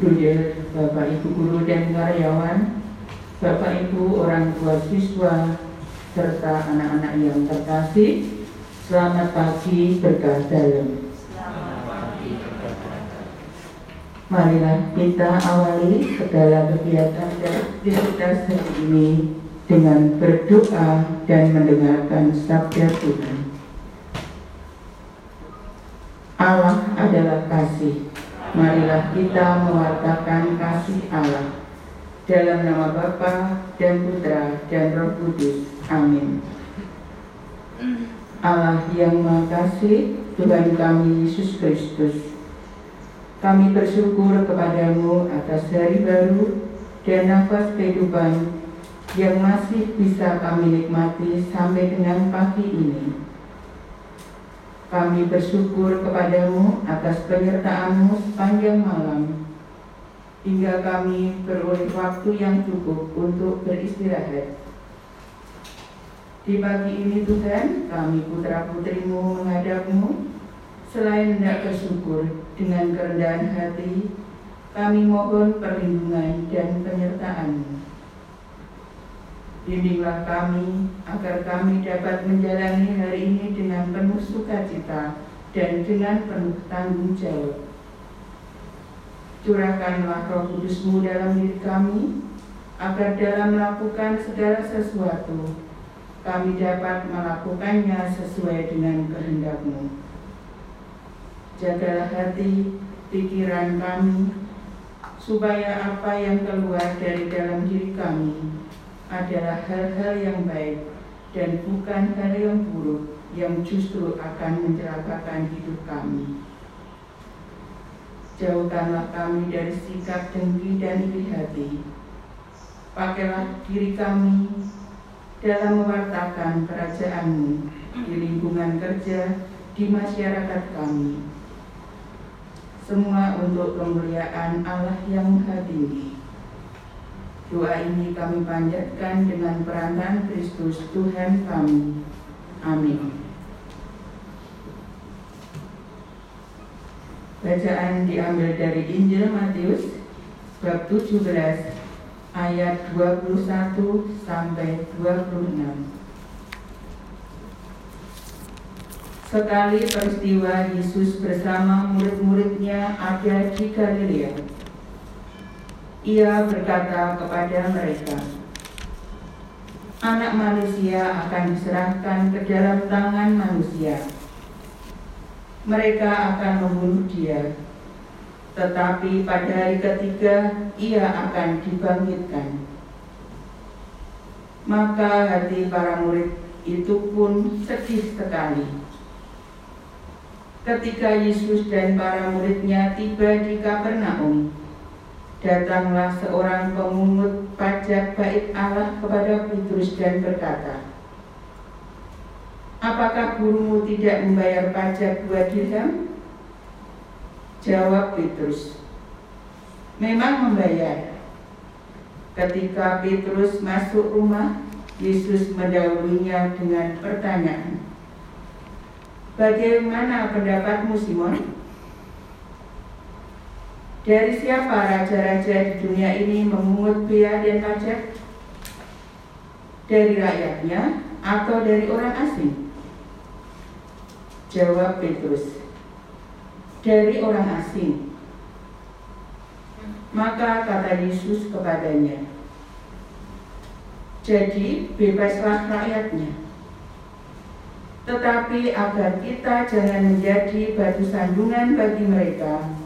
Bruder, Bapak Ibu guru dan karyawan, Bapak Ibu orang tua siswa, serta anak-anak yang terkasih, selamat pagi berkah dalam. Marilah kita awali segala kegiatan dan aktivitas hari ini dengan berdoa dan mendengarkan sabda Tuhan. Allah adalah kasih. Marilah kita mewartakan kasih Allah. Dalam nama Bapa dan Putra dan Roh Kudus. Amin. Allah yang Maha Tuhan kami Yesus Kristus, kami bersyukur kepadamu atas hari baru dan nafas kehidupan yang masih bisa kami nikmati sampai dengan pagi ini. Kami bersyukur kepadamu atas penyertaanmu sepanjang malam, hingga kami beroleh waktu yang cukup untuk beristirahat. Di pagi ini Tuhan, kami putra-putrimu menghadapmu Selain hendak bersyukur dengan kerendahan hati, kami mohon perlindungan dan penyertaan-Mu. Bimbinglah kami agar kami dapat menjalani hari ini dengan penuh sukacita dan dengan penuh tanggung jawab. Curahkanlah roh kudusmu dalam diri kami, agar dalam melakukan segala sesuatu, kami dapat melakukannya sesuai dengan kehendakmu jagalah hati, pikiran kami, supaya apa yang keluar dari dalam diri kami adalah hal-hal yang baik dan bukan hal yang buruk yang justru akan mencelakakan hidup kami. Jauhkanlah kami dari sikap dengki dan iri hati. Pakailah diri kami dalam mewartakan kerajaanmu di lingkungan kerja, di masyarakat kami, semua untuk kemuliaan Allah yang Tinggi. Doa ini kami panjatkan dengan perantaraan Kristus Tuhan kami. Amin. Bacaan diambil dari Injil Matius bab 17 ayat 21 sampai 26. Sekali peristiwa Yesus bersama murid-muridnya ada di Galilea. Ia berkata kepada mereka, Anak manusia akan diserahkan ke dalam tangan manusia. Mereka akan membunuh dia, tetapi pada hari ketiga ia akan dibangkitkan. Maka hati para murid itu pun sedih sekali Ketika Yesus dan para muridnya tiba di Kapernaum, datanglah seorang pemungut pajak baik Allah kepada Petrus dan berkata, Apakah gurumu tidak membayar pajak dua dirham? Jawab Petrus, Memang membayar. Ketika Petrus masuk rumah, Yesus mendahulunya dengan pertanyaan, Bagaimana pendapatmu Simon? Dari siapa raja-raja di dunia ini memungut bea dan pajak? Dari rakyatnya atau dari orang asing? Jawab Petrus, dari orang asing. Maka kata Yesus kepadanya, jadi bebaslah rakyatnya tetapi agar kita jangan menjadi batu sandungan bagi mereka,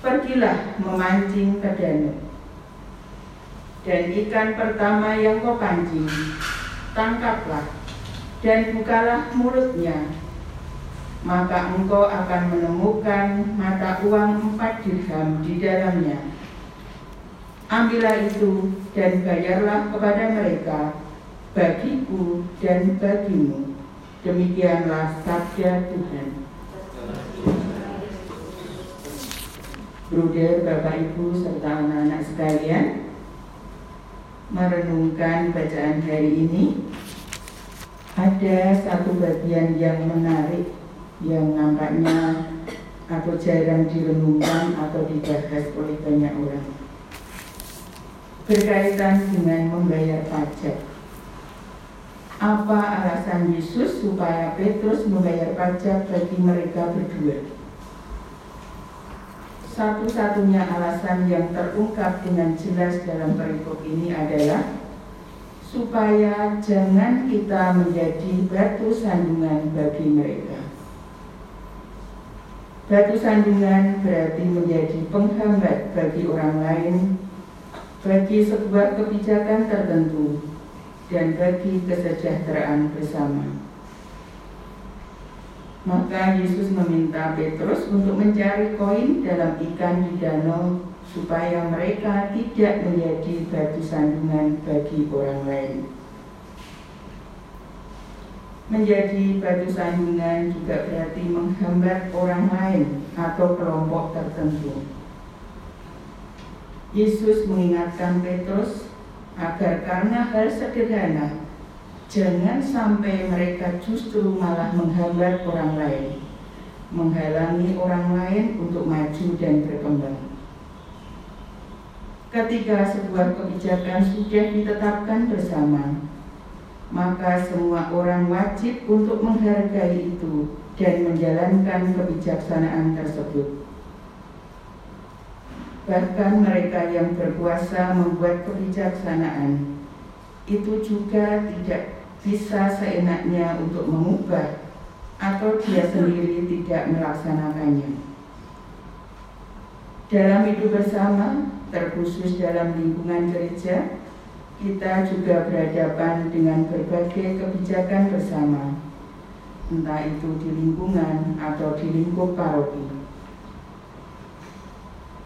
pergilah memancing ke danau. Dan ikan pertama yang kau pancing, tangkaplah dan bukalah mulutnya, maka engkau akan menemukan mata uang empat dirham di dalamnya. Ambillah itu dan bayarlah kepada mereka, bagiku dan bagimu Demikianlah sabda Tuhan. Bruder, Bapak Ibu, serta anak-anak sekalian, merenungkan bacaan hari ini, ada satu bagian yang menarik yang nampaknya atau jarang direnungkan atau dibahas oleh banyak orang. Berkaitan dengan membayar pajak. Apa alasan Yesus supaya Petrus membayar pajak bagi mereka berdua? Satu-satunya alasan yang terungkap dengan jelas dalam perikop ini adalah supaya jangan kita menjadi batu sandungan bagi mereka. Batu sandungan berarti menjadi penghambat bagi orang lain, bagi sebuah kebijakan tertentu, dan bagi kesejahteraan bersama. Maka Yesus meminta Petrus untuk mencari koin dalam ikan di danau supaya mereka tidak menjadi batu sandungan bagi orang lain. Menjadi batu sandungan juga berarti menghambat orang lain atau kelompok tertentu. Yesus mengingatkan Petrus agar karena hal sederhana jangan sampai mereka justru malah menghambat orang lain, menghalangi orang lain untuk maju dan berkembang. Ketika sebuah kebijakan sudah ditetapkan bersama, maka semua orang wajib untuk menghargai itu dan menjalankan kebijaksanaan tersebut. Bahkan mereka yang berkuasa membuat kebijaksanaan itu juga tidak bisa seenaknya untuk mengubah atau dia sendiri tidak melaksanakannya. Dalam hidup bersama, terkhusus dalam lingkungan gereja, kita juga berhadapan dengan berbagai kebijakan bersama, entah itu di lingkungan atau di lingkup paroki.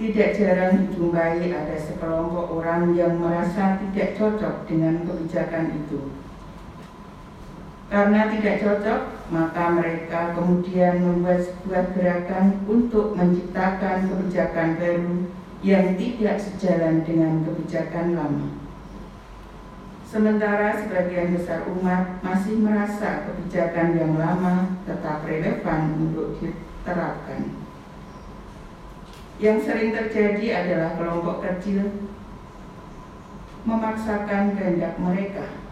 Tidak jarang dijumpai ada sekelompok orang yang merasa tidak cocok dengan kebijakan itu. Karena tidak cocok, maka mereka kemudian membuat sebuah gerakan untuk menciptakan kebijakan baru yang tidak sejalan dengan kebijakan lama. Sementara sebagian besar umat masih merasa kebijakan yang lama tetap relevan untuk diterapkan. Yang sering terjadi adalah kelompok kecil memaksakan kehendak mereka.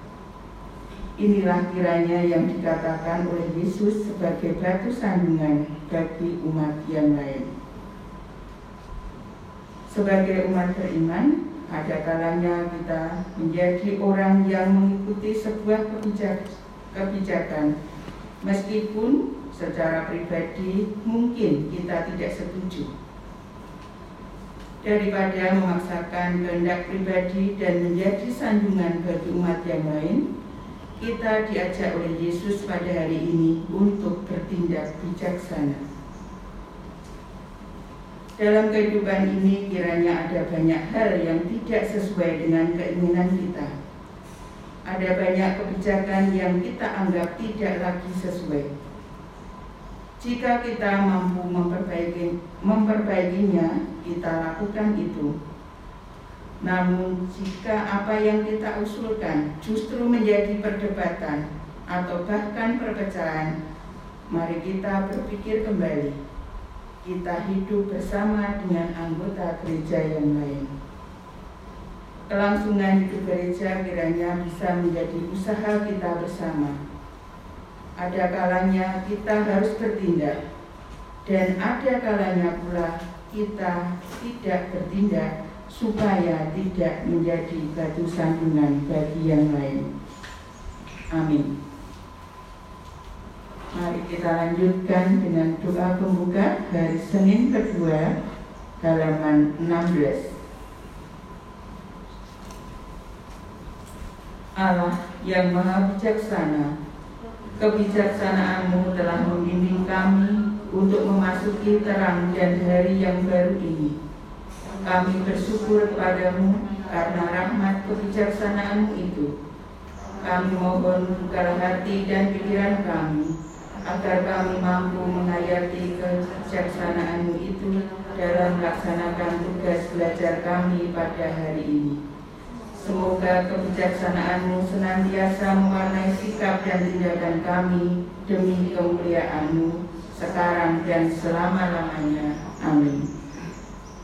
Inilah kiranya yang dikatakan oleh Yesus sebagai batu sandungan bagi umat yang lain. Sebagai umat beriman, ada kalanya kita menjadi orang yang mengikuti sebuah kebijakan, meskipun secara pribadi mungkin kita tidak setuju. Daripada memaksakan kehendak pribadi dan menjadi sandungan bagi umat yang lain, kita diajak oleh Yesus pada hari ini untuk bertindak bijaksana. Dalam kehidupan ini kiranya ada banyak hal yang tidak sesuai dengan keinginan kita. Ada banyak kebijakan yang kita anggap tidak lagi sesuai. Jika kita mampu memperbaiki, memperbaikinya, kita lakukan itu. Namun jika apa yang kita usulkan justru menjadi perdebatan atau bahkan perpecahan, mari kita berpikir kembali kita hidup bersama dengan anggota gereja yang lain. Kelangsungan hidup gereja kiranya bisa menjadi usaha kita bersama. Ada kalanya kita harus bertindak, dan ada kalanya pula kita tidak bertindak supaya tidak menjadi batu sandungan bagi yang lain. Amin. Mari kita lanjutkan dengan doa pembuka hari Senin kedua halaman 16. Allah yang maha bijaksana, kebijaksanaanmu telah membimbing kami untuk memasuki terang dan hari yang baru ini. Kami bersyukur kepadamu karena rahmat kebijaksanaanmu itu. Kami mohon bukalah hati dan pikiran kami agar kami mampu menghayati kebijaksanaanmu itu dalam melaksanakan tugas belajar kami pada hari ini. Semoga kebijaksanaanmu senantiasa mewarnai sikap dan tindakan kami demi kemuliaanmu sekarang dan selama-lamanya. Amin.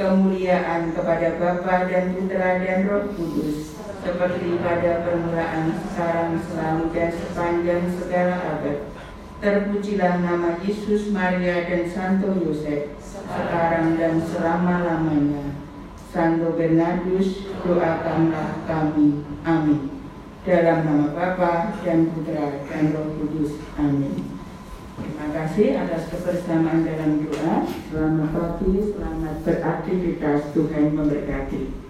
Kemuliaan kepada Bapa dan Putra dan Roh Kudus, seperti pada permulaan, sekarang, selalu, dan sepanjang segala abad. Terpujilah nama Yesus, Maria, dan Santo Yosef, sekarang dan selama-lamanya. Santo Bernardus, doakanlah kami. Amin. Dalam nama Bapa dan Putra dan Roh Kudus. Amin. Terima kasih atas kebersamaan dalam doa. Selamat pagi, selamat beraktivitas. Tuhan memberkati.